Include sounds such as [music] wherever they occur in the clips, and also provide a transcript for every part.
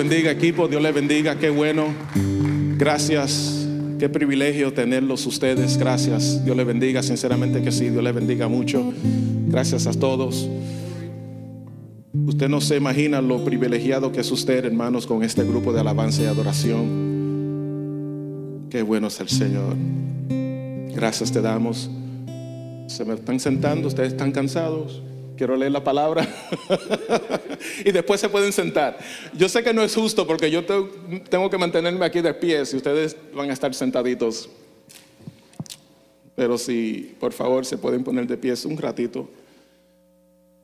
bendiga, equipo. Dios le bendiga. Qué bueno. Gracias. Qué privilegio tenerlos ustedes. Gracias. Dios le bendiga. Sinceramente que sí. Dios le bendiga mucho. Gracias a todos. Usted no se imagina lo privilegiado que es usted, hermanos, con este grupo de alabanza y adoración. Qué bueno es el Señor. Gracias te damos. Se me están sentando, ustedes están cansados. Quiero leer la palabra. [laughs] y después se pueden sentar. Yo sé que no es justo porque yo tengo que mantenerme aquí de pie y ustedes van a estar sentaditos. Pero si, por favor, se pueden poner de pie un ratito.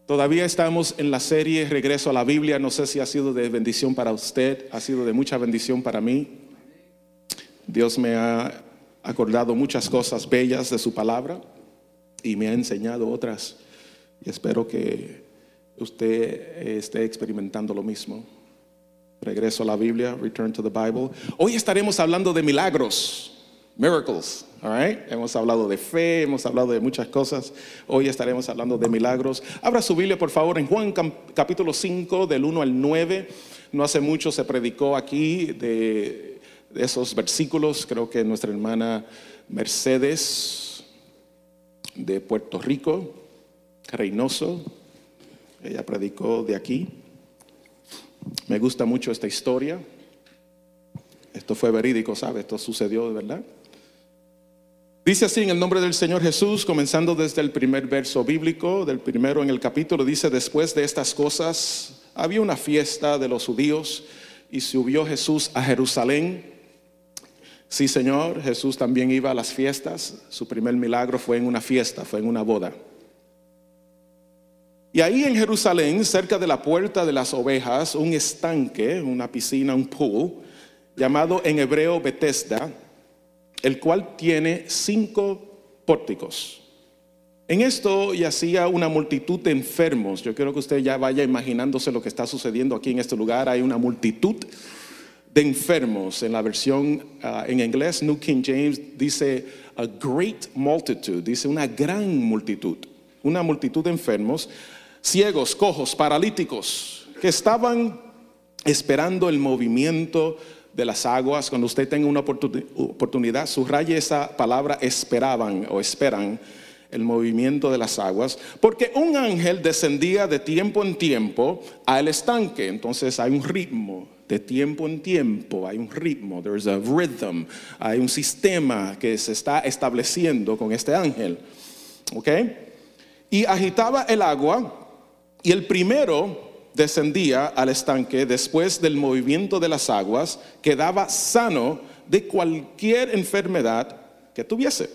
Todavía estamos en la serie Regreso a la Biblia. No sé si ha sido de bendición para usted, ha sido de mucha bendición para mí. Dios me ha acordado muchas cosas bellas de su palabra y me ha enseñado otras y espero que usted esté experimentando lo mismo. Regreso a la Biblia, return to the Bible. Hoy estaremos hablando de milagros, miracles, all right? Hemos hablado de fe, hemos hablado de muchas cosas. Hoy estaremos hablando de milagros. Abra su Biblia, por favor, en Juan capítulo 5, del 1 al 9. No hace mucho se predicó aquí de esos versículos. Creo que nuestra hermana Mercedes de Puerto Rico Reynoso. Ella predicó de aquí. Me gusta mucho esta historia. Esto fue verídico, ¿sabe? Esto sucedió de verdad. Dice así en el nombre del Señor Jesús, comenzando desde el primer verso bíblico, del primero en el capítulo, dice, después de estas cosas, había una fiesta de los judíos y subió Jesús a Jerusalén. Sí, Señor, Jesús también iba a las fiestas. Su primer milagro fue en una fiesta, fue en una boda. Y ahí en Jerusalén, cerca de la puerta de las ovejas, un estanque, una piscina, un pool, llamado en hebreo Bethesda, el cual tiene cinco pórticos. En esto yacía una multitud de enfermos. Yo quiero que usted ya vaya imaginándose lo que está sucediendo aquí en este lugar. Hay una multitud de enfermos. En la versión ah, en inglés, New King James, dice a great multitude, dice una gran multitud, una multitud de enfermos ciegos, cojos, paralíticos, que estaban esperando el movimiento de las aguas. Cuando usted tenga una oportunidad, subraye esa palabra esperaban o esperan el movimiento de las aguas, porque un ángel descendía de tiempo en tiempo al estanque. Entonces hay un ritmo, de tiempo en tiempo, hay un ritmo, there's a rhythm, hay un sistema que se está estableciendo con este ángel. ¿Ok? Y agitaba el agua y el primero descendía al estanque después del movimiento de las aguas, quedaba sano de cualquier enfermedad que tuviese.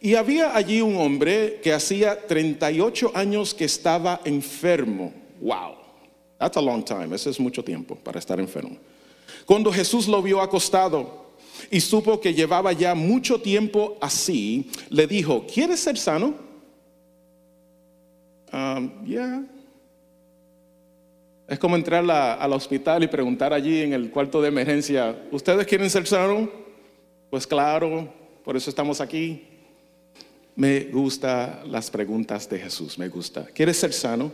Y había allí un hombre que hacía 38 años que estaba enfermo. Wow, that's a long time, ese es mucho tiempo para estar enfermo. Cuando Jesús lo vio acostado y supo que llevaba ya mucho tiempo así, le dijo, ¿quieres ser sano? Um, es como entrar al hospital y preguntar allí en el cuarto de emergencia, ¿ustedes quieren ser sanos? Pues claro, por eso estamos aquí. Me gustan las preguntas de Jesús, me gusta. ¿Quieres ser sano?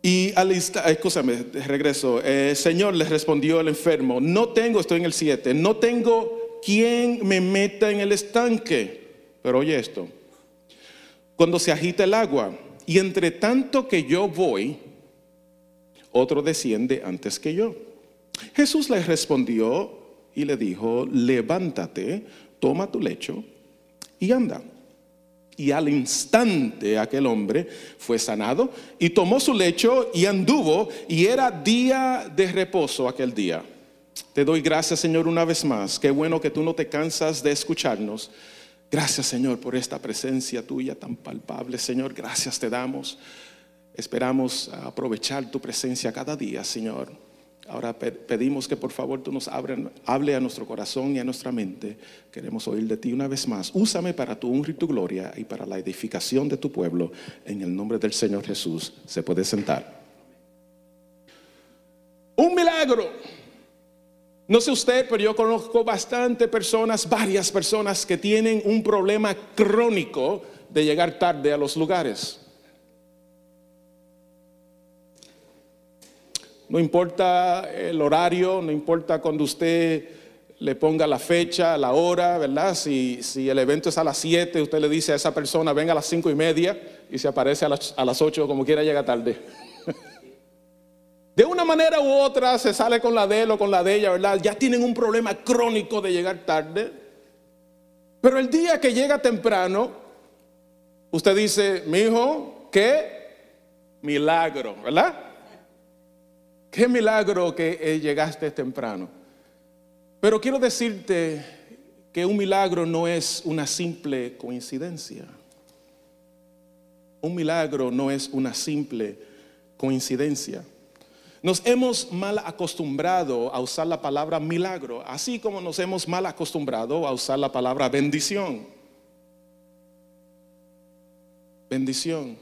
Y al escúchame, regreso. Eh, Señor, le respondió el enfermo, no tengo, estoy en el 7, no tengo quien me meta en el estanque. Pero oye esto, cuando se agita el agua. Y entre tanto que yo voy, otro desciende antes que yo. Jesús le respondió y le dijo, levántate, toma tu lecho y anda. Y al instante aquel hombre fue sanado y tomó su lecho y anduvo y era día de reposo aquel día. Te doy gracias Señor una vez más. Qué bueno que tú no te cansas de escucharnos Gracias Señor por esta presencia tuya tan palpable. Señor, gracias te damos. Esperamos aprovechar tu presencia cada día, Señor. Ahora pedimos que por favor tú nos hable a nuestro corazón y a nuestra mente. Queremos oír de ti una vez más. Úsame para tu honra y tu gloria y para la edificación de tu pueblo. En el nombre del Señor Jesús se puede sentar. Un milagro. No sé usted, pero yo conozco bastante personas, varias personas que tienen un problema crónico de llegar tarde a los lugares. No importa el horario, no importa cuando usted le ponga la fecha, la hora, ¿verdad? Si, si el evento es a las 7, usted le dice a esa persona, venga a las cinco y media y se aparece a las, a las 8 como quiera llega tarde. [laughs] De una manera u otra se sale con la de él o con la de ella, ¿verdad? Ya tienen un problema crónico de llegar tarde. Pero el día que llega temprano, usted dice, mi hijo, qué milagro, ¿verdad? Qué milagro que eh, llegaste temprano. Pero quiero decirte que un milagro no es una simple coincidencia. Un milagro no es una simple coincidencia. Nos hemos mal acostumbrado a usar la palabra milagro, así como nos hemos mal acostumbrado a usar la palabra bendición. Bendición.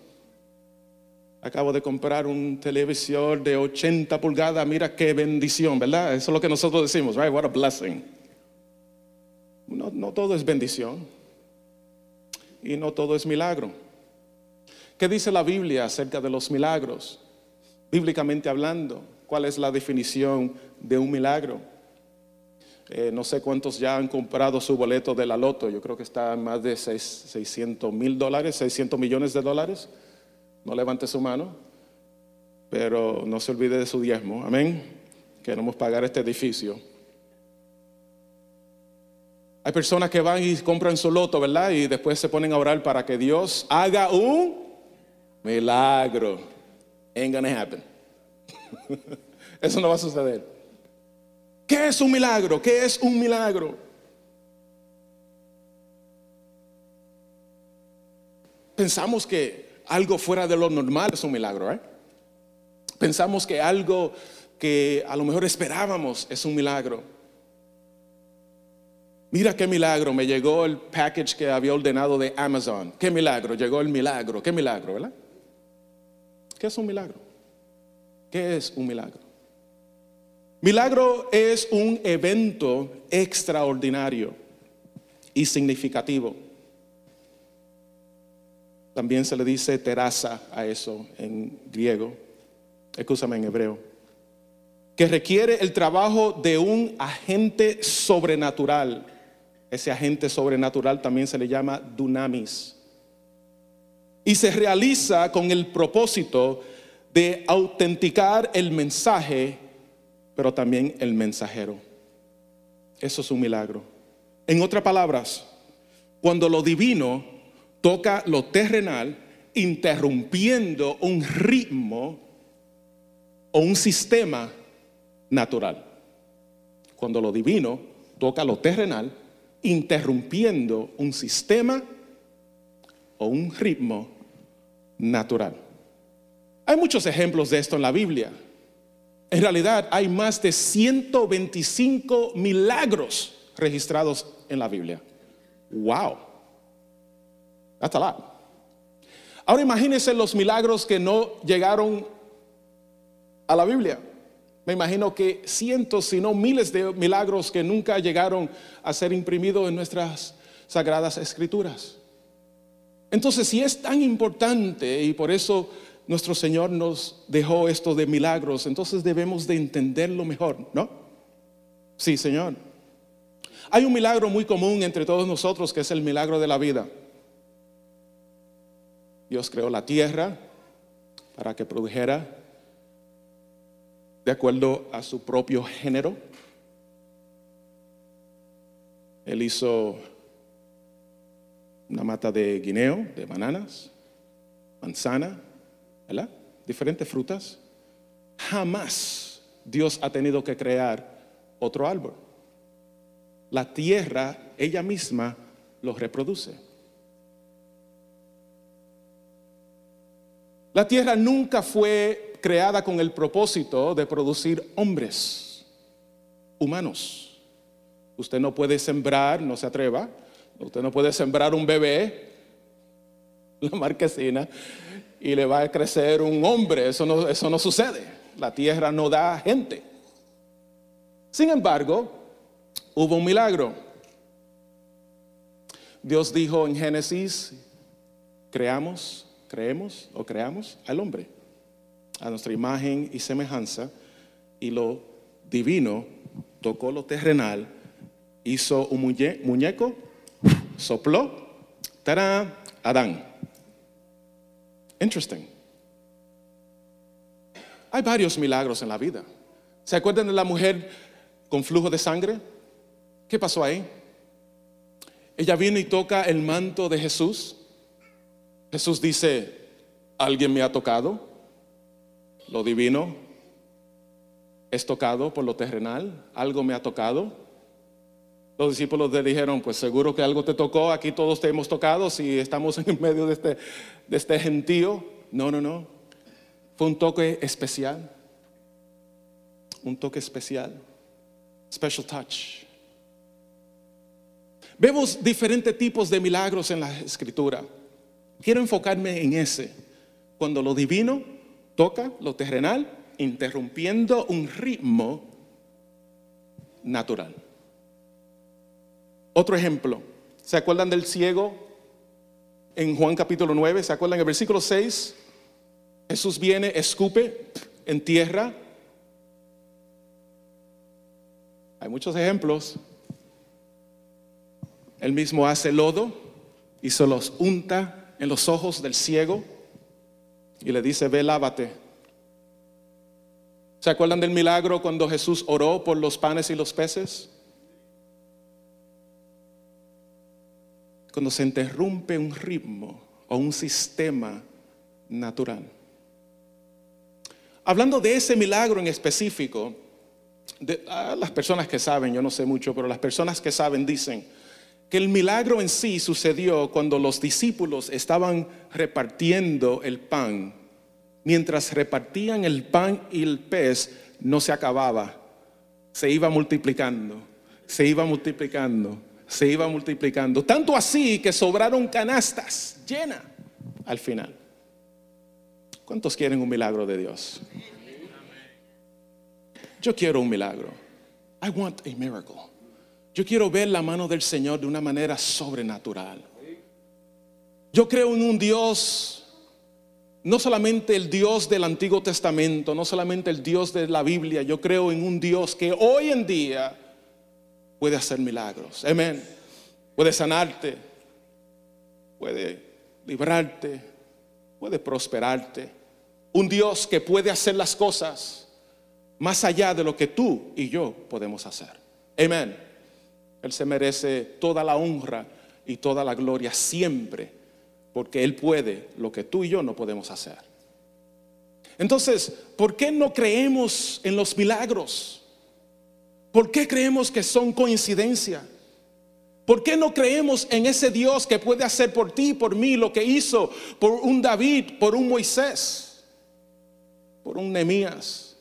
Acabo de comprar un televisor de 80 pulgadas, mira qué bendición, ¿verdad? Eso es lo que nosotros decimos, right? What a blessing. No, no todo es bendición y no todo es milagro. ¿Qué dice la Biblia acerca de los milagros? Bíblicamente hablando, cuál es la definición de un milagro. Eh, no sé cuántos ya han comprado su boleto de la loto, yo creo que está en más de 600 mil dólares, 600 millones de dólares. No levante su mano, pero no se olvide de su diezmo, amén. Queremos pagar este edificio. Hay personas que van y compran su loto, ¿verdad? Y después se ponen a orar para que Dios haga un milagro. Ain't gonna happen. [laughs] Eso no va a suceder. ¿Qué es un milagro? ¿Qué es un milagro? Pensamos que algo fuera de lo normal es un milagro, ¿eh? Pensamos que algo que a lo mejor esperábamos es un milagro. Mira qué milagro, me llegó el package que había ordenado de Amazon. Qué milagro, llegó el milagro, qué milagro, ¿verdad? ¿Qué es un milagro? ¿Qué es un milagro? Milagro es un evento extraordinario y significativo. También se le dice terasa a eso en griego, escúchame en hebreo, que requiere el trabajo de un agente sobrenatural. Ese agente sobrenatural también se le llama dunamis y se realiza con el propósito de autenticar el mensaje, pero también el mensajero. Eso es un milagro. En otras palabras, cuando lo divino toca lo terrenal, interrumpiendo un ritmo o un sistema natural. Cuando lo divino toca lo terrenal, interrumpiendo un sistema o un ritmo natural. Hay muchos ejemplos de esto en la Biblia. En realidad hay más de 125 milagros registrados en la Biblia. Wow. Hasta la. Ahora imagínense los milagros que no llegaron a la Biblia. Me imagino que cientos, si no miles de milagros que nunca llegaron a ser imprimidos en nuestras sagradas escrituras. Entonces, si es tan importante y por eso nuestro Señor nos dejó esto de milagros, entonces debemos de entenderlo mejor, ¿no? Sí, Señor. Hay un milagro muy común entre todos nosotros que es el milagro de la vida. Dios creó la tierra para que produjera de acuerdo a su propio género. Él hizo una mata de guineo, de bananas, manzana, ¿verdad? Diferentes frutas. Jamás Dios ha tenido que crear otro árbol. La tierra, ella misma, los reproduce. La tierra nunca fue creada con el propósito de producir hombres humanos. Usted no puede sembrar, no se atreva, Usted no puede sembrar un bebé, [laughs] la marquesina, y le va a crecer un hombre. Eso no, eso no sucede. La tierra no da gente. Sin embargo, hubo un milagro. Dios dijo en Génesis, creamos, creemos o creamos al hombre a nuestra imagen y semejanza. y lo divino tocó lo terrenal, hizo un muñeco, sopló, ¡tarán! Adán. Interesting. Hay varios milagros en la vida. ¿Se acuerdan de la mujer con flujo de sangre? ¿Qué pasó ahí? Ella viene y toca el manto de Jesús. Jesús dice, ¿alguien me ha tocado? Lo divino es tocado por lo terrenal. ¿Algo me ha tocado? Los discípulos le dijeron, pues seguro que algo te tocó, aquí todos te hemos tocado si estamos en medio de este, de este gentío. No, no, no. Fue un toque especial. Un toque especial. Special touch. Vemos diferentes tipos de milagros en la escritura. Quiero enfocarme en ese. Cuando lo divino toca lo terrenal, interrumpiendo un ritmo natural. Otro ejemplo, ¿se acuerdan del ciego en Juan capítulo 9? ¿Se acuerdan? En el versículo 6, Jesús viene, escupe en tierra. Hay muchos ejemplos. Él mismo hace lodo y se los unta en los ojos del ciego y le dice, ve, lávate. ¿Se acuerdan del milagro cuando Jesús oró por los panes y los peces? Cuando se interrumpe un ritmo o un sistema natural. Hablando de ese milagro en específico, ah, las personas que saben, yo no sé mucho, pero las personas que saben dicen que el milagro en sí sucedió cuando los discípulos estaban repartiendo el pan. Mientras repartían el pan y el pez, no se acababa, se iba multiplicando, se iba multiplicando se iba multiplicando. Tanto así que sobraron canastas llenas al final. ¿Cuántos quieren un milagro de Dios? Yo quiero un milagro. I want a miracle. Yo quiero ver la mano del Señor de una manera sobrenatural. Yo creo en un Dios, no solamente el Dios del Antiguo Testamento, no solamente el Dios de la Biblia, yo creo en un Dios que hoy en día puede hacer milagros. Amén. Puede sanarte, puede librarte, puede prosperarte. Un Dios que puede hacer las cosas más allá de lo que tú y yo podemos hacer. Amén. Él se merece toda la honra y toda la gloria siempre, porque Él puede lo que tú y yo no podemos hacer. Entonces, ¿por qué no creemos en los milagros? ¿Por qué creemos que son coincidencia? ¿Por qué no creemos en ese Dios que puede hacer por ti, por mí, lo que hizo por un David, por un Moisés, por un Nemías,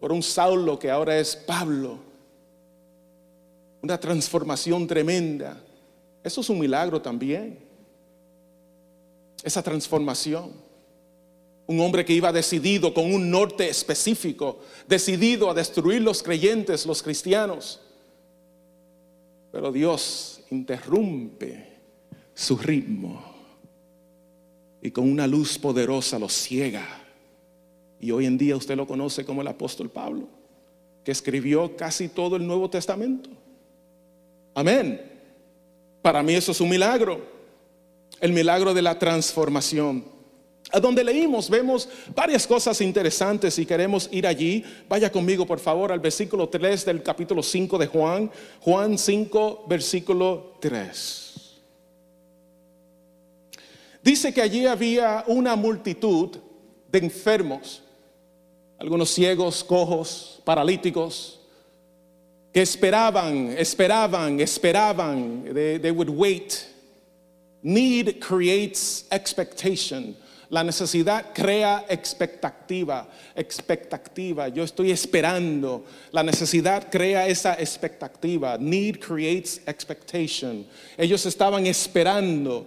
por un Saulo que ahora es Pablo? Una transformación tremenda. Eso es un milagro también. Esa transformación. Un hombre que iba decidido con un norte específico, decidido a destruir los creyentes, los cristianos. Pero Dios interrumpe su ritmo y con una luz poderosa lo ciega. Y hoy en día usted lo conoce como el apóstol Pablo, que escribió casi todo el Nuevo Testamento. Amén. Para mí eso es un milagro, el milagro de la transformación. A donde leímos vemos varias cosas interesantes y queremos ir allí. Vaya conmigo por favor al versículo 3 del capítulo 5 de Juan. Juan 5, versículo 3. Dice que allí había una multitud de enfermos, algunos ciegos, cojos, paralíticos, que esperaban, esperaban, esperaban. they would wait. Need creates expectation. La necesidad crea expectativa, expectativa. Yo estoy esperando. La necesidad crea esa expectativa. Need creates expectation. Ellos estaban esperando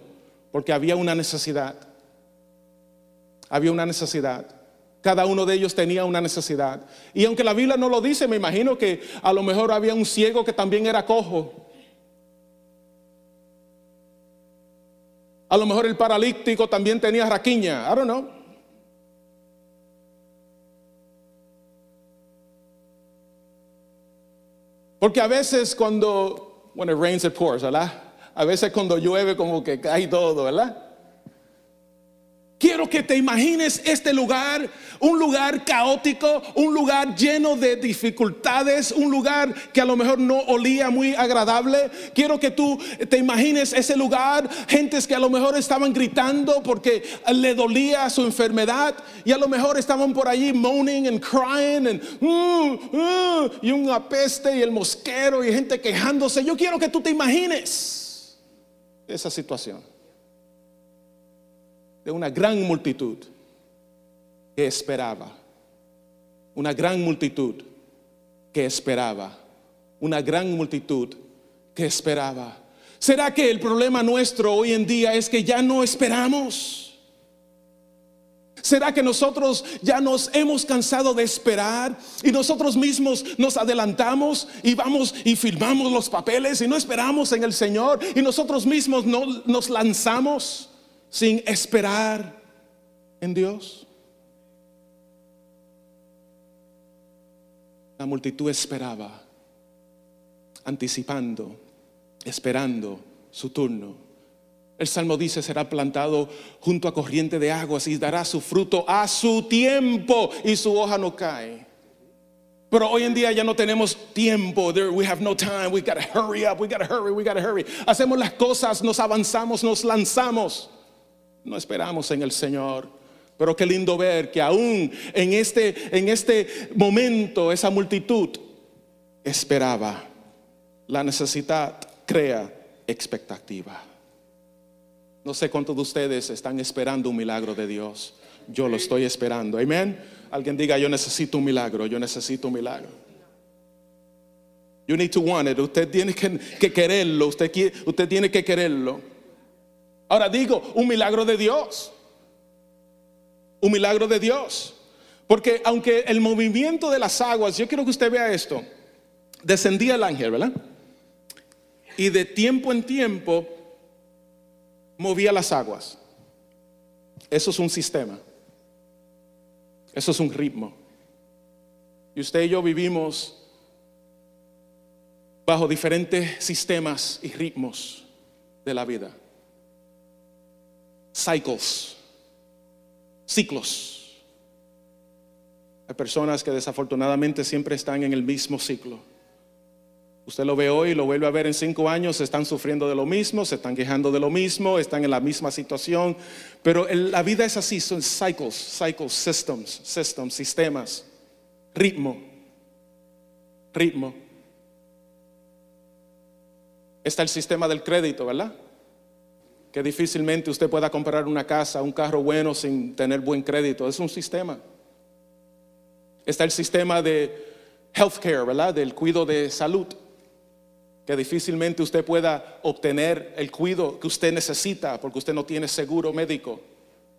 porque había una necesidad. Había una necesidad. Cada uno de ellos tenía una necesidad. Y aunque la Biblia no lo dice, me imagino que a lo mejor había un ciego que también era cojo. A lo mejor el paralítico también tenía raquiña. I don't know. Porque a veces cuando, when it rains it pours, ¿verdad? A veces cuando llueve como que cae todo, ¿verdad? Quiero que te imagines este lugar, un lugar caótico, un lugar lleno de dificultades, un lugar que a lo mejor no olía muy agradable. Quiero que tú te imagines ese lugar, gentes que a lo mejor estaban gritando porque le dolía su enfermedad y a lo mejor estaban por allí moaning and crying and, mm, mm, y un apeste y el mosquero y gente quejándose. Yo quiero que tú te imagines esa situación de una gran multitud que esperaba. Una gran multitud que esperaba. Una gran multitud que esperaba. ¿Será que el problema nuestro hoy en día es que ya no esperamos? ¿Será que nosotros ya nos hemos cansado de esperar y nosotros mismos nos adelantamos y vamos y firmamos los papeles y no esperamos en el Señor y nosotros mismos no, nos lanzamos? Sin esperar en Dios? La multitud esperaba, anticipando, esperando su turno. El Salmo dice, será plantado junto a corriente de aguas y dará su fruto a su tiempo y su hoja no cae. Pero hoy en día ya no tenemos tiempo. we have no time. We gotta hurry up. We gotta hurry. We gotta hurry. Hacemos las cosas, nos avanzamos, nos lanzamos no esperamos en el Señor. Pero qué lindo ver que aún en este, en este momento esa multitud esperaba. La necesidad crea expectativa. No sé cuántos de ustedes están esperando un milagro de Dios. Yo lo estoy esperando. Amén. Alguien diga, yo necesito un milagro, yo necesito un milagro. You need to want it. Usted tiene que, que quererlo. Usted, usted tiene que quererlo. Ahora digo, un milagro de Dios. Un milagro de Dios. Porque aunque el movimiento de las aguas, yo quiero que usted vea esto, descendía el ángel, ¿verdad? Y de tiempo en tiempo movía las aguas. Eso es un sistema. Eso es un ritmo. Y usted y yo vivimos bajo diferentes sistemas y ritmos de la vida cycles, ciclos. Hay personas que desafortunadamente siempre están en el mismo ciclo. Usted lo ve hoy, lo vuelve a ver en cinco años, están sufriendo de lo mismo, se están quejando de lo mismo, están en la misma situación. Pero la vida es así, son cycles, cycles, systems, systems, sistemas, ritmo, ritmo. Está el sistema del crédito, ¿verdad? Que difícilmente usted pueda comprar una casa, un carro bueno sin tener buen crédito. Es un sistema. Está el sistema de healthcare, ¿verdad? Del cuidado de salud. Que difícilmente usted pueda obtener el cuidado que usted necesita porque usted no tiene seguro médico.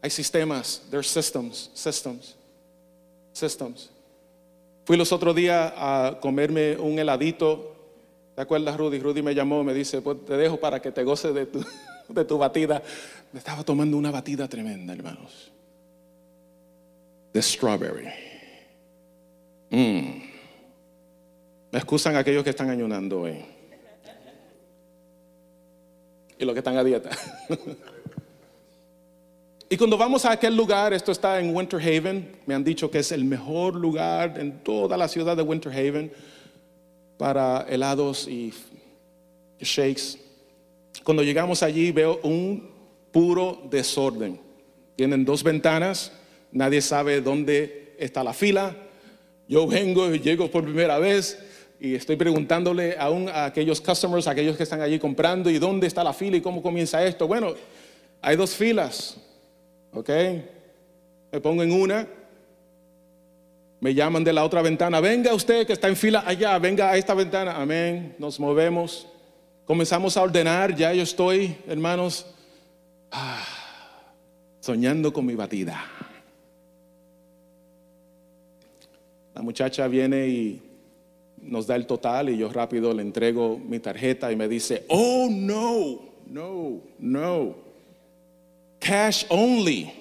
Hay sistemas, there systems, systems, systems. Fui los otros días a comerme un heladito. ¿Te acuerdas, Rudy? Rudy me llamó, me dice, pues te dejo para que te goce de tu, de tu batida. Me estaba tomando una batida tremenda, hermanos. De strawberry. Mm. Me excusan aquellos que están ayunando hoy. Y los que están a dieta. [laughs] y cuando vamos a aquel lugar, esto está en Winter Haven, me han dicho que es el mejor lugar en toda la ciudad de Winter Haven para helados y shakes. Cuando llegamos allí veo un puro desorden. Tienen dos ventanas, nadie sabe dónde está la fila. Yo vengo y llego por primera vez y estoy preguntándole aún a aquellos customers, aquellos que están allí comprando, ¿y dónde está la fila y cómo comienza esto? Bueno, hay dos filas, ¿ok? Me pongo en una, me llaman de la otra ventana, venga usted que está en fila allá, venga a esta ventana, amén, nos movemos. Comenzamos a ordenar, ya yo estoy, hermanos, ah, soñando con mi batida. La muchacha viene y nos da el total y yo rápido le entrego mi tarjeta y me dice, oh no, no, no, cash only.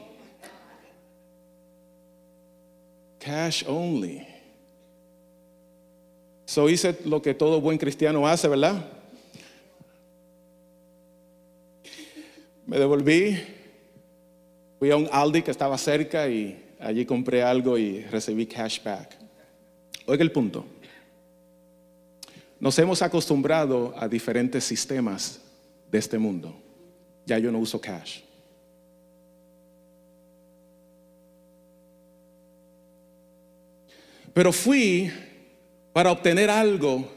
Cash only. So hice lo que todo buen cristiano hace, ¿verdad? Me devolví, fui a un Aldi que estaba cerca y allí compré algo y recibí cashback. Oiga el punto. Nos hemos acostumbrado a diferentes sistemas de este mundo. Ya yo no uso cash. Pero fui para obtener algo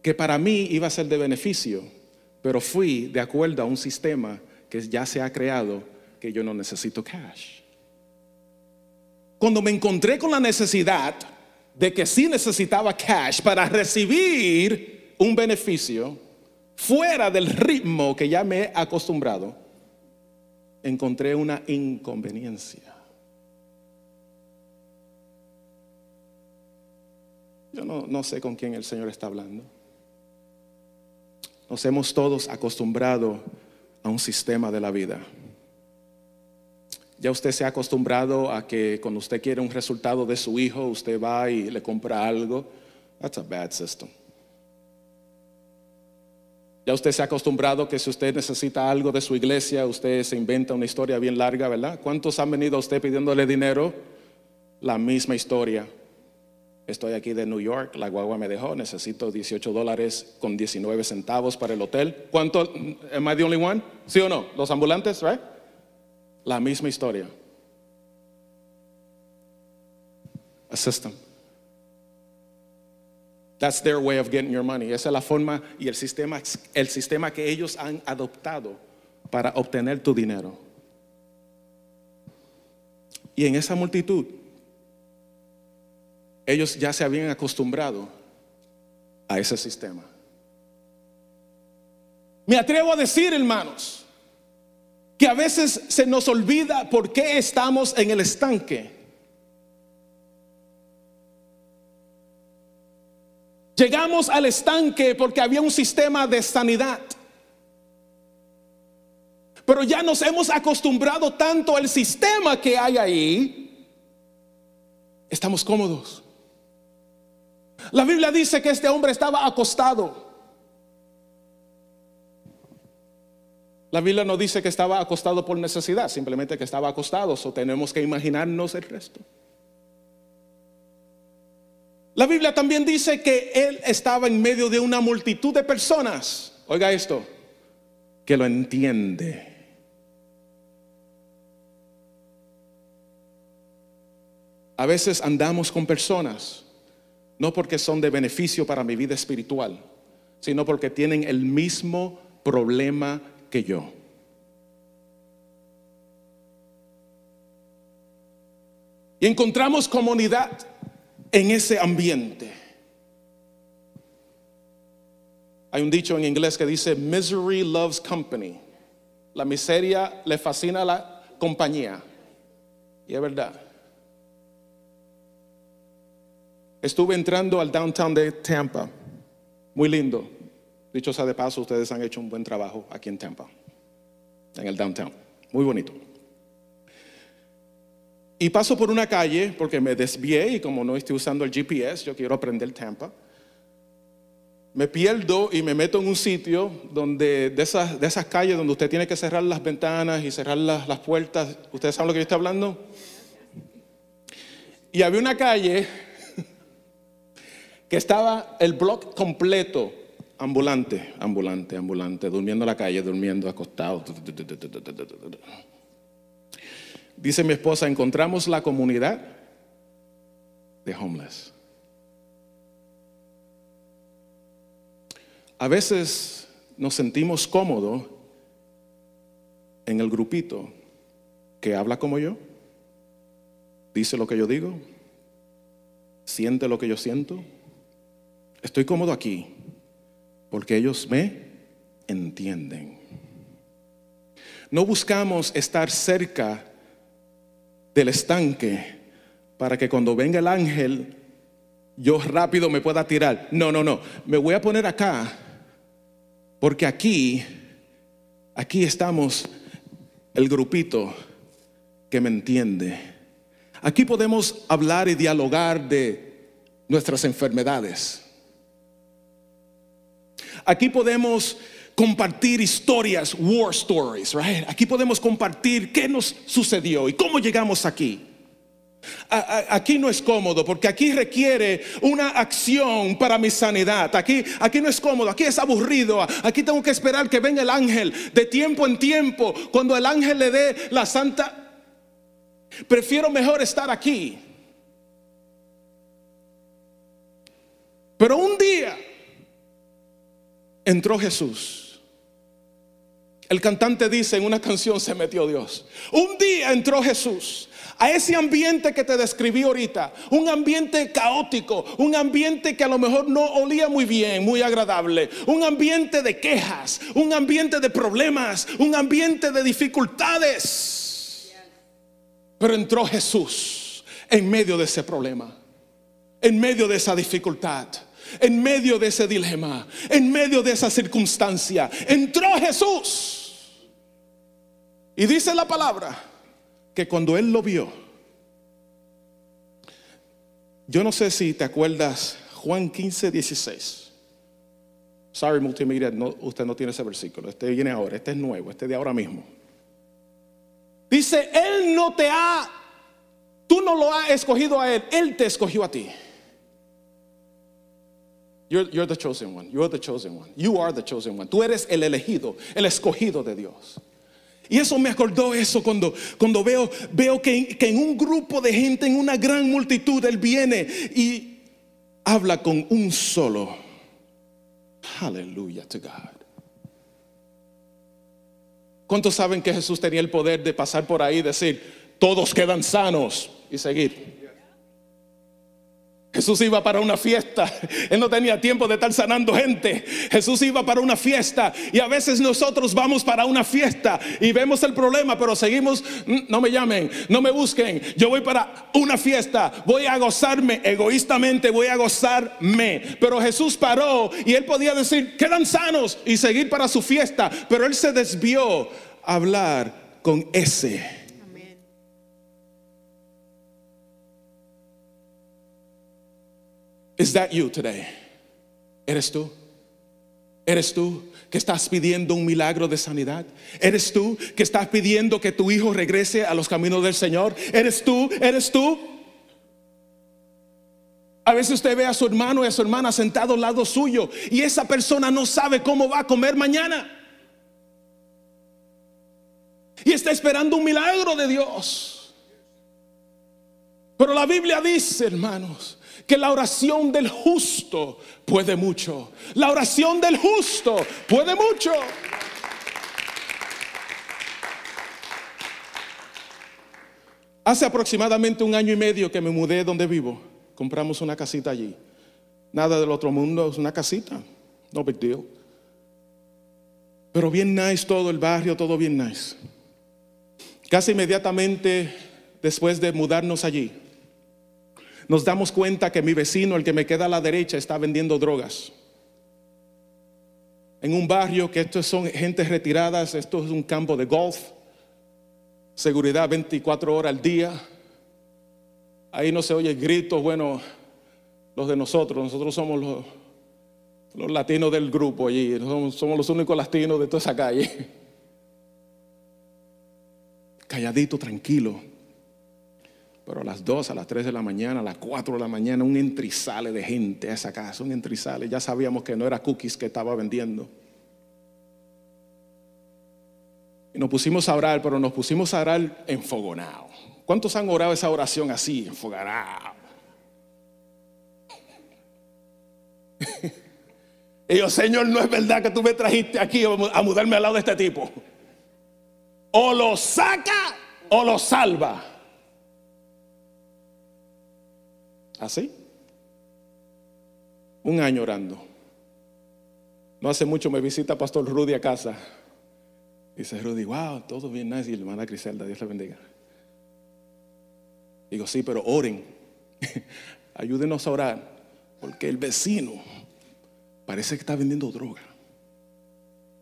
que para mí iba a ser de beneficio, pero fui de acuerdo a un sistema que ya se ha creado que yo no necesito cash. Cuando me encontré con la necesidad de que sí necesitaba cash para recibir un beneficio fuera del ritmo que ya me he acostumbrado, encontré una inconveniencia. Yo no, no, sé con quién el Señor está hablando. Nos hemos todos acostumbrado a un sistema de la vida. Ya usted se ha acostumbrado a que cuando usted quiere un resultado de su hijo, usted va y le compra algo. That's a bad system. Ya usted se ha acostumbrado que si usted necesita algo de su iglesia, usted se inventa una historia bien larga, ¿verdad? ¿Cuántos han venido a usted pidiéndole dinero? La misma historia. Estoy aquí de New York, la guagua me dejó, necesito 18 dólares con 19 centavos para el hotel. ¿Cuánto? ¿Am I the only one? ¿Sí o no? Los ambulantes, right? La misma historia. A system. That's their way of getting your money. Esa es la forma y el sistema, el sistema que ellos han adoptado para obtener tu dinero. Y en esa multitud, ellos ya se habían acostumbrado a ese sistema. Me atrevo a decir, hermanos, que a veces se nos olvida por qué estamos en el estanque. Llegamos al estanque porque había un sistema de sanidad. Pero ya nos hemos acostumbrado tanto al sistema que hay ahí. Estamos cómodos. La Biblia dice que este hombre estaba acostado. La Biblia no dice que estaba acostado por necesidad, simplemente que estaba acostado. O tenemos que imaginarnos el resto. La Biblia también dice que él estaba en medio de una multitud de personas. Oiga esto, que lo entiende. A veces andamos con personas, no porque son de beneficio para mi vida espiritual, sino porque tienen el mismo problema que yo. Y encontramos comunidad en ese ambiente. Hay un dicho en inglés que dice, misery loves company. La miseria le fascina a la compañía. Y es verdad. Estuve entrando al downtown de Tampa. Muy lindo. Dicho sea de paso, ustedes han hecho un buen trabajo aquí en Tampa, en el downtown. Muy bonito. Y paso por una calle porque me desvié y como no estoy usando el GPS, yo quiero aprender Tampa. Me pierdo y me meto en un sitio donde de esas, de esas calles donde usted tiene que cerrar las ventanas y cerrar las, las puertas. ¿Ustedes saben lo que yo estoy hablando? Y había una calle que estaba el bloque completo ambulante, ambulante, ambulante, durmiendo en la calle, durmiendo acostado. Dice mi esposa, encontramos la comunidad de homeless. A veces nos sentimos cómodos en el grupito que habla como yo, dice lo que yo digo, siente lo que yo siento. Estoy cómodo aquí porque ellos me entienden. No buscamos estar cerca del estanque para que cuando venga el ángel yo rápido me pueda tirar. No, no, no. Me voy a poner acá porque aquí, aquí estamos el grupito que me entiende. Aquí podemos hablar y dialogar de nuestras enfermedades. Aquí podemos compartir historias, war stories, right? Aquí podemos compartir qué nos sucedió y cómo llegamos aquí. Aquí no es cómodo porque aquí requiere una acción para mi sanidad. Aquí, aquí no es cómodo, aquí es aburrido. Aquí tengo que esperar que venga el ángel de tiempo en tiempo. Cuando el ángel le dé la santa, prefiero mejor estar aquí. Pero un día entró Jesús. El cantante dice en una canción, se metió Dios. Un día entró Jesús a ese ambiente que te describí ahorita, un ambiente caótico, un ambiente que a lo mejor no olía muy bien, muy agradable, un ambiente de quejas, un ambiente de problemas, un ambiente de dificultades. Pero entró Jesús en medio de ese problema, en medio de esa dificultad en medio de ese dilema, en medio de esa circunstancia, entró Jesús. Y dice la palabra que cuando él lo vio, yo no sé si te acuerdas, Juan 15, 16. Sorry, multimedia, usted no tiene ese versículo. Este viene ahora, este es nuevo, este de ahora mismo. Dice, Él no te ha, tú no lo has escogido a Él, Él te escogió a ti. You're, the chosen one. You're the chosen one. You are the chosen one. Tú eres el elegido, el escogido de Dios. Y eso me acordó eso cuando, cuando veo, veo que, que en un grupo de gente, en una gran multitud, Él viene y habla con un solo. Aleluya to God. ¿Cuántos saben que Jesús tenía el poder de pasar por ahí y decir, todos quedan sanos y seguir? Jesús iba para una fiesta. Él no tenía tiempo de estar sanando gente. Jesús iba para una fiesta. Y a veces nosotros vamos para una fiesta y vemos el problema, pero seguimos, mm, no me llamen, no me busquen. Yo voy para una fiesta. Voy a gozarme egoístamente, voy a gozarme. Pero Jesús paró y él podía decir, quedan sanos y seguir para su fiesta. Pero él se desvió a hablar con ese Is that you today? ¿Eres tú? ¿Eres tú que estás pidiendo un milagro de sanidad? ¿Eres tú que estás pidiendo que tu hijo regrese a los caminos del Señor? ¿Eres tú? ¿Eres tú? A veces usted ve a su hermano y a su hermana sentado al lado suyo y esa persona no sabe cómo va a comer mañana. Y está esperando un milagro de Dios. Pero la Biblia dice, hermanos, que la oración del justo puede mucho. La oración del justo puede mucho. Hace aproximadamente un año y medio que me mudé donde vivo. Compramos una casita allí. Nada del otro mundo, es una casita. No big deal. Pero bien nice todo el barrio, todo bien nice. Casi inmediatamente después de mudarnos allí, nos damos cuenta que mi vecino, el que me queda a la derecha, está vendiendo drogas. En un barrio que estos son gente retiradas, esto es un campo de golf, seguridad 24 horas al día. Ahí no se oye gritos, bueno, los de nosotros, nosotros somos los, los latinos del grupo allí, somos, somos los únicos latinos de toda esa calle. [laughs] Calladito, tranquilo. Pero a las 2, a las 3 de la mañana, a las 4 de la mañana, un entrizale de gente a esa casa, un entrizale. Ya sabíamos que no era cookies que estaba vendiendo. Y nos pusimos a orar, pero nos pusimos a orar enfogonado. ¿Cuántos han orado esa oración así, enfogonado? [laughs] y yo, Señor, no es verdad que tú me trajiste aquí a mudarme al lado de este tipo. O lo saca o lo salva. Así. Un año orando. No hace mucho me visita Pastor Rudy a casa. Dice Rudy, wow, todo bien nice. Y hermana Griselda, Dios le bendiga. Digo, sí, pero oren. [laughs] Ayúdenos a orar. Porque el vecino parece que está vendiendo droga.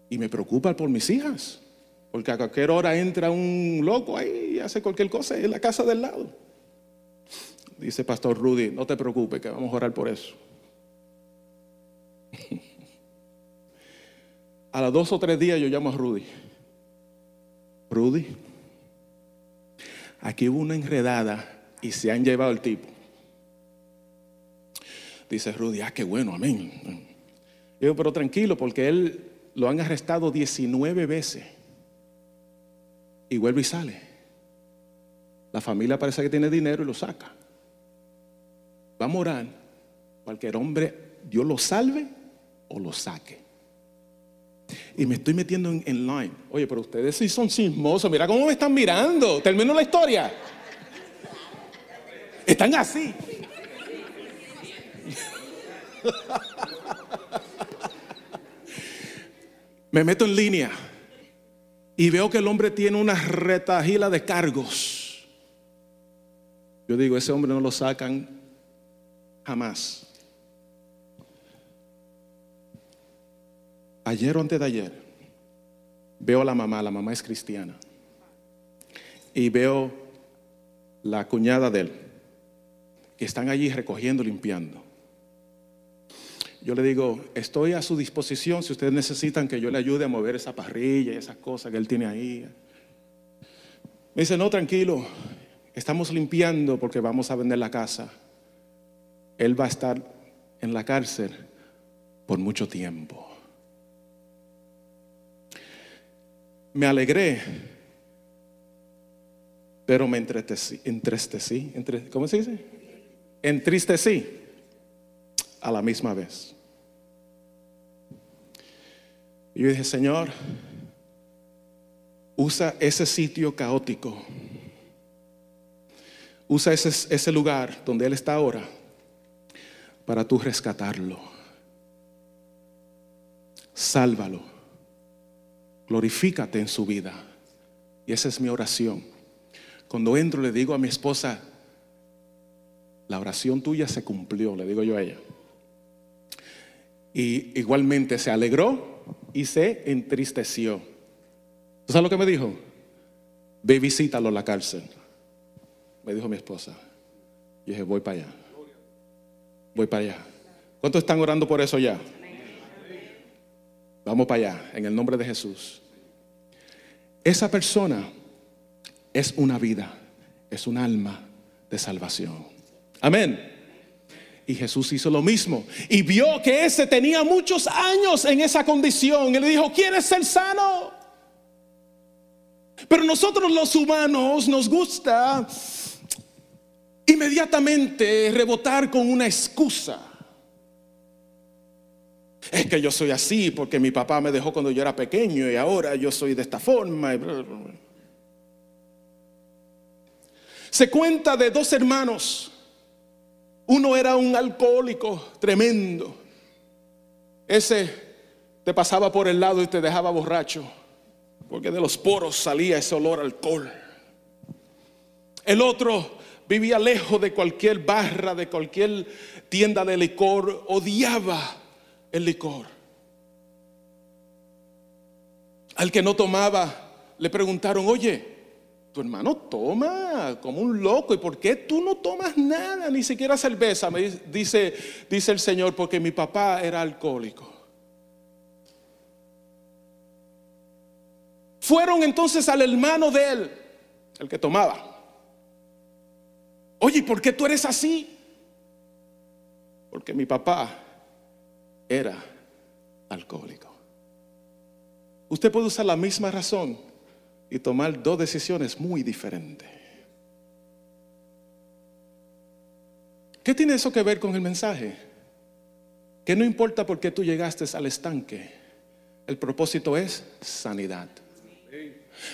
Y me preocupa por mis hijas. Porque a cualquier hora entra un loco ahí y hace cualquier cosa en la casa del lado. Dice Pastor Rudy, no te preocupes, que vamos a orar por eso. [laughs] A los dos o tres días yo llamo a Rudy. Rudy, aquí hubo una enredada y se han llevado el tipo. Dice Rudy, ah, qué bueno, amén. Yo pero tranquilo, porque él lo han arrestado 19 veces. Y vuelve y sale. La familia parece que tiene dinero y lo saca. Va a morar. Cualquier hombre, Dios lo salve o lo saque. Y me estoy metiendo en, line. Oye, pero ustedes sí son sismosos. Mira cómo me están mirando. Termino la historia. Están así. [laughs] Me meto en línea y veo que el hombre tiene una retajila de cargos. Yo digo, ese hombre no lo sacan jamás. Ayer o antes de ayer, veo a la mamá, la mamá es cristiana, y veo la cuñada de él, que están allí recogiendo, limpiando. Yo le digo, estoy a su disposición si ustedes necesitan que yo le ayude a mover esa parrilla y esas cosas que él tiene ahí. Me dice, no, tranquilo, estamos limpiando porque vamos a vender la casa. Él va a estar en la cárcel por mucho tiempo. Me alegré, pero me entristecí. entristecí ¿Cómo se dice? Entristecí a la misma vez. Y yo dije, Señor, usa ese sitio caótico, usa ese, ese lugar donde Él está ahora para tú rescatarlo. Sálvalo, glorifícate en su vida. Y esa es mi oración. Cuando entro le digo a mi esposa, la oración tuya se cumplió, le digo yo a ella. Y igualmente se alegró y se entristeció. ¿Tú sabes lo que me dijo? Ve visítalo a la cárcel. Me dijo mi esposa. Y dije, voy para allá. Voy para allá. ¿Cuántos están orando por eso ya? Vamos para allá, en el nombre de Jesús. Esa persona es una vida, es un alma de salvación. Amén. Y Jesús hizo lo mismo. Y vio que ese tenía muchos años en esa condición. Y le dijo, ¿quieres ser sano? Pero nosotros los humanos nos gusta inmediatamente rebotar con una excusa. Es que yo soy así porque mi papá me dejó cuando yo era pequeño y ahora yo soy de esta forma. Se cuenta de dos hermanos uno era un alcohólico tremendo. Ese te pasaba por el lado y te dejaba borracho, porque de los poros salía ese olor a alcohol. El otro vivía lejos de cualquier barra, de cualquier tienda de licor, odiaba el licor. Al que no tomaba, le preguntaron, oye, tu hermano toma como un loco. ¿Y por qué tú no tomas nada, ni siquiera cerveza? Me dice, dice el Señor, porque mi papá era alcohólico. Fueron entonces al hermano de él, el que tomaba. Oye, ¿por qué tú eres así? Porque mi papá era alcohólico. Usted puede usar la misma razón y tomar dos decisiones muy diferentes. ¿Qué tiene eso que ver con el mensaje? Que no importa por qué tú llegaste al estanque, el propósito es sanidad.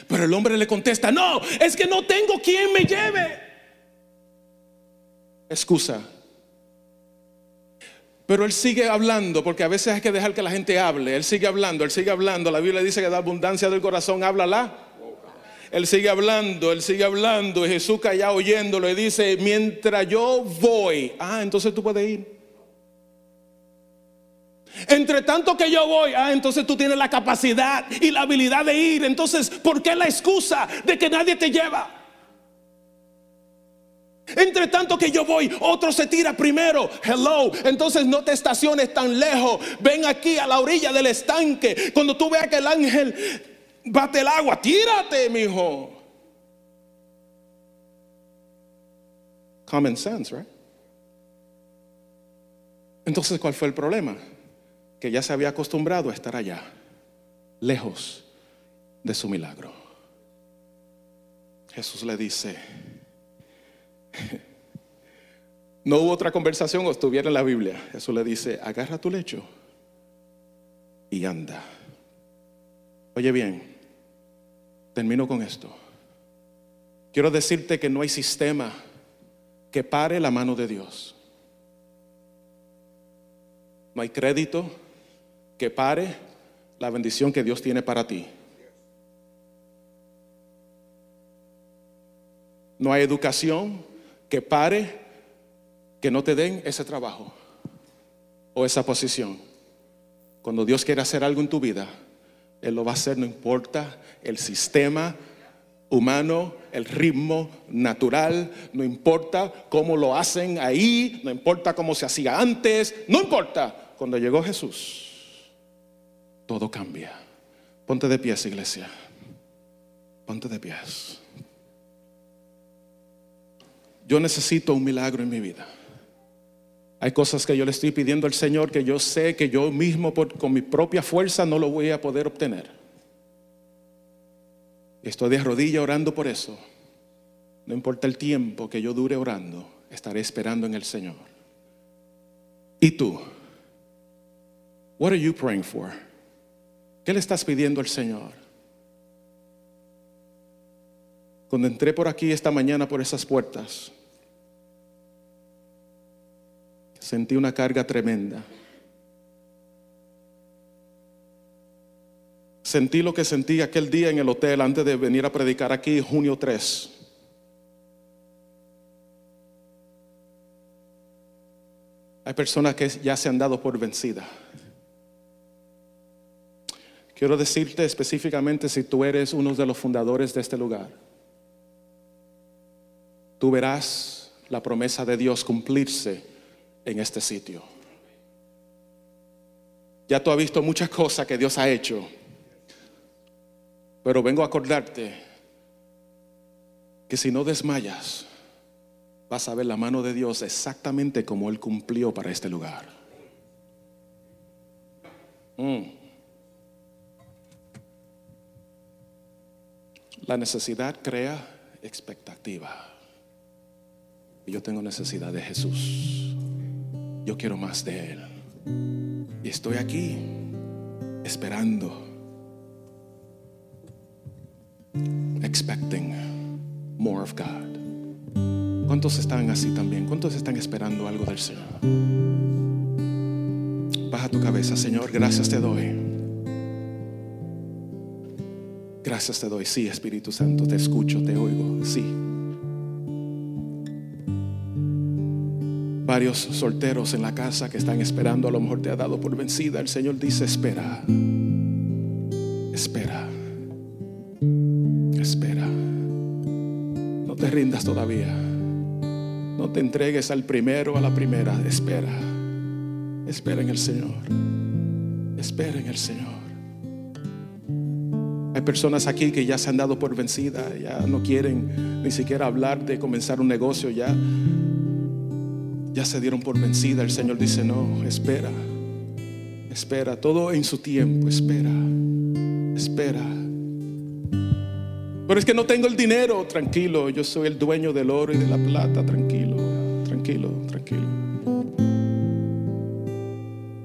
Pero el hombre le contesta, no, es que no tengo quien me lleve. Excusa. Pero él sigue hablando, porque a veces hay que dejar que la gente hable. Él sigue hablando, él sigue hablando. La Biblia dice que da abundancia del corazón habla la él sigue hablando, él sigue hablando y Jesús calla oyéndolo y dice, mientras yo voy, ah, entonces tú puedes ir. Entre tanto que yo voy, ah, entonces tú tienes la capacidad y la habilidad de ir. Entonces, ¿por qué la excusa de que nadie te lleva? Entre tanto que yo voy, otro se tira primero. Hello. Entonces no te estaciones tan lejos. Ven aquí a la orilla del estanque. Cuando tú veas que el ángel bate el agua, tírate, mi hijo. Common sense, right? Entonces, ¿cuál fue el problema? Que ya se había acostumbrado a estar allá, lejos de su milagro. Jesús le dice, [laughs] no hubo otra conversación o estuviera en la Biblia. Jesús le dice, agarra tu lecho y anda. Oye bien, termino con esto. Quiero decirte que no hay sistema que pare la mano de Dios. No hay crédito que pare la bendición que Dios tiene para ti. No hay educación que pare que no te den ese trabajo o esa posición. Cuando Dios quiere hacer algo en tu vida, Él lo va a hacer, no importa el sistema humano, el ritmo natural, no importa cómo lo hacen ahí, no importa cómo se hacía antes, no importa. Cuando llegó Jesús, todo cambia. Ponte de pies, iglesia. Ponte de pies. Yo necesito un milagro en mi vida. Hay cosas que yo le estoy pidiendo al Señor que yo sé que yo mismo con mi propia fuerza no lo voy a poder obtener. Estoy de rodilla orando por eso. No importa el tiempo que yo dure orando, estaré esperando en el Señor. ¿Y tú? What are you praying for? ¿Qué le estás pidiendo al Señor? Cuando entré por aquí esta mañana por esas puertas, sentí una carga tremenda. Sentí lo que sentí aquel día en el hotel antes de venir a predicar aquí, junio 3. Hay personas que ya se han dado por vencida. Quiero decirte específicamente si tú eres uno de los fundadores de este lugar. Tú verás la promesa de Dios cumplirse en este sitio. Ya tú has visto muchas cosas que Dios ha hecho, pero vengo a acordarte que si no desmayas, vas a ver la mano de Dios exactamente como Él cumplió para este lugar. Mm. La necesidad crea expectativa. Yo tengo necesidad de Jesús yo quiero más de Él. Y estoy aquí esperando, expecting more of God. ¿Cuántos están así también? ¿Cuántos están esperando algo del Señor? Baja tu cabeza, Señor, gracias te doy. Gracias te doy, sí, Espíritu Santo, te escucho, te oigo, sí. Varios solteros en la casa que están esperando, a lo mejor te ha dado por vencida. El Señor dice, espera, espera, espera. No te rindas todavía. No te entregues al primero, a la primera. Espera, espera en el Señor. Espera en el Señor. Hay personas aquí que ya se han dado por vencida, ya no quieren ni siquiera hablar de comenzar un negocio, ya ya se dieron por vencida. El Señor dice, no, espera, espera, todo en su tiempo, espera, espera. Pero es que no tengo el dinero, tranquilo, yo soy el dueño del oro y de la plata, tranquilo, tranquilo, tranquilo.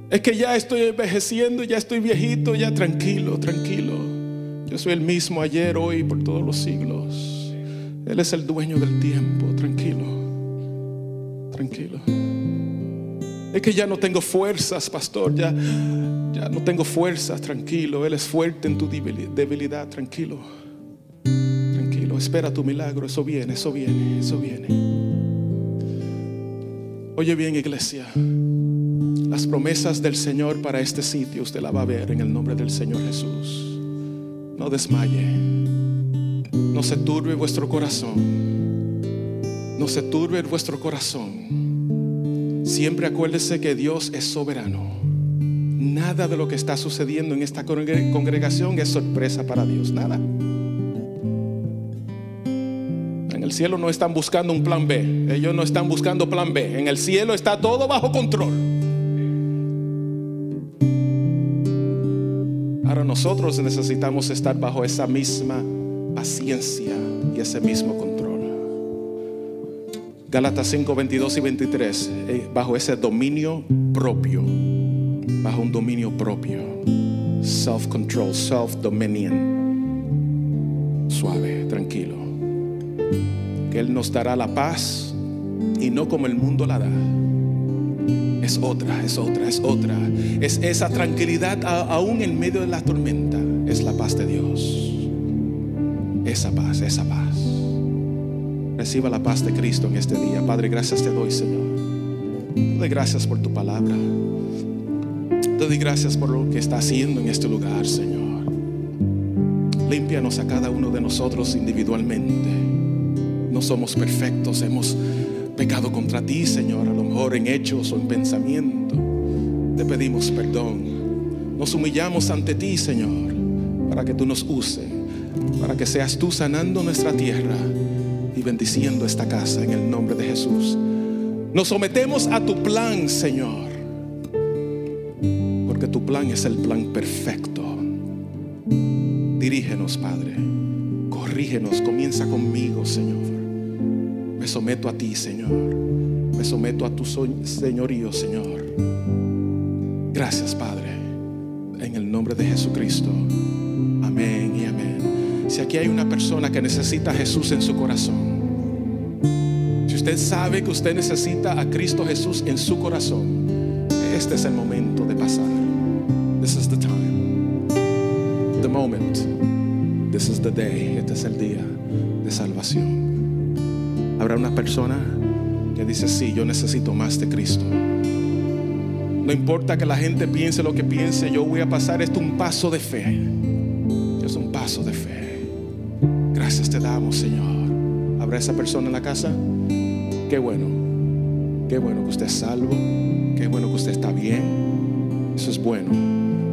Es que ya estoy envejeciendo, ya estoy viejito, ya tranquilo, tranquilo. Yo soy el mismo ayer, hoy, por todos los siglos. Él es el dueño del tiempo, tranquilo tranquilo. Es que ya no tengo fuerzas, pastor, ya, ya no tengo fuerzas, tranquilo. Él es fuerte en tu debilidad, tranquilo. Tranquilo, espera tu milagro, eso viene, eso viene, eso viene. Oye bien, iglesia, las promesas del Señor para este sitio usted la va a ver en el nombre del Señor Jesús. No desmaye, no se turbe vuestro corazón no se turbe vuestro corazón. Siempre acuérdese que Dios es soberano. Nada de lo que está sucediendo en esta congregación es sorpresa para Dios, nada. En el cielo no están buscando un plan B, ellos no están buscando plan B. En el cielo está todo bajo control. Ahora nosotros necesitamos estar bajo esa misma paciencia y ese mismo control. Gálatas 5, 22 y 23, eh, bajo ese dominio propio, bajo un dominio propio, self-control, self-dominion, suave, tranquilo, que Él nos dará la paz y no como el mundo la da. Es otra, es otra, es otra. Es esa tranquilidad aún en medio de la tormenta. Es la paz de Dios. Esa paz, esa paz. Reciba la paz de Cristo en este día. Padre, gracias te doy, Señor. Te doy gracias por tu palabra. Te doy gracias por lo que está haciendo en este lugar, Señor. Límpianos a cada uno de nosotros individualmente. No somos perfectos, hemos pecado contra ti, Señor, a lo mejor en hechos o en pensamiento. Te pedimos perdón. Nos humillamos ante ti, Señor, para que tú nos uses, para que seas tú sanando nuestra tierra y bendiciendo esta casa en el nombre de Jesús. Nos sometemos a tu plan, Señor, porque tu plan es el plan perfecto. Dirígenos, Padre, corrígenos, comienza conmigo, Señor. Me someto a ti, Señor. Me someto a tu señorío, Señor. Gracias, Padre, en el nombre de Jesucristo. Amén y amén. Si aquí hay una persona que necesita a Jesús en su corazón, si usted sabe que usted necesita a Cristo Jesús en su corazón, este es el momento de pasar. This is the time. The moment. This is the day. Este es el día de salvación. Habrá una persona que dice, sí, yo necesito más de Cristo. No importa que la gente piense lo que piense, yo voy a pasar esto un paso de fe. Es un paso de fe. Señor. ¿Habrá esa persona en la casa? Qué bueno. Qué bueno que usted es salvo. Qué bueno que usted está bien. Eso es bueno.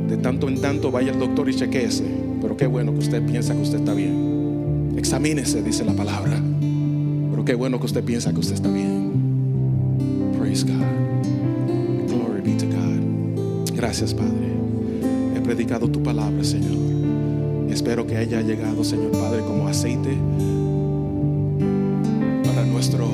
De tanto en tanto vaya el doctor y chequeese. Pero qué bueno que usted piensa que usted está bien. Examínese, dice la palabra. Pero qué bueno que usted piensa que usted está bien. Praise God. Glory be to God. Gracias, Padre. He predicado tu palabra, Señor. Espero que haya llegado, Señor Padre, como aceite para nuestro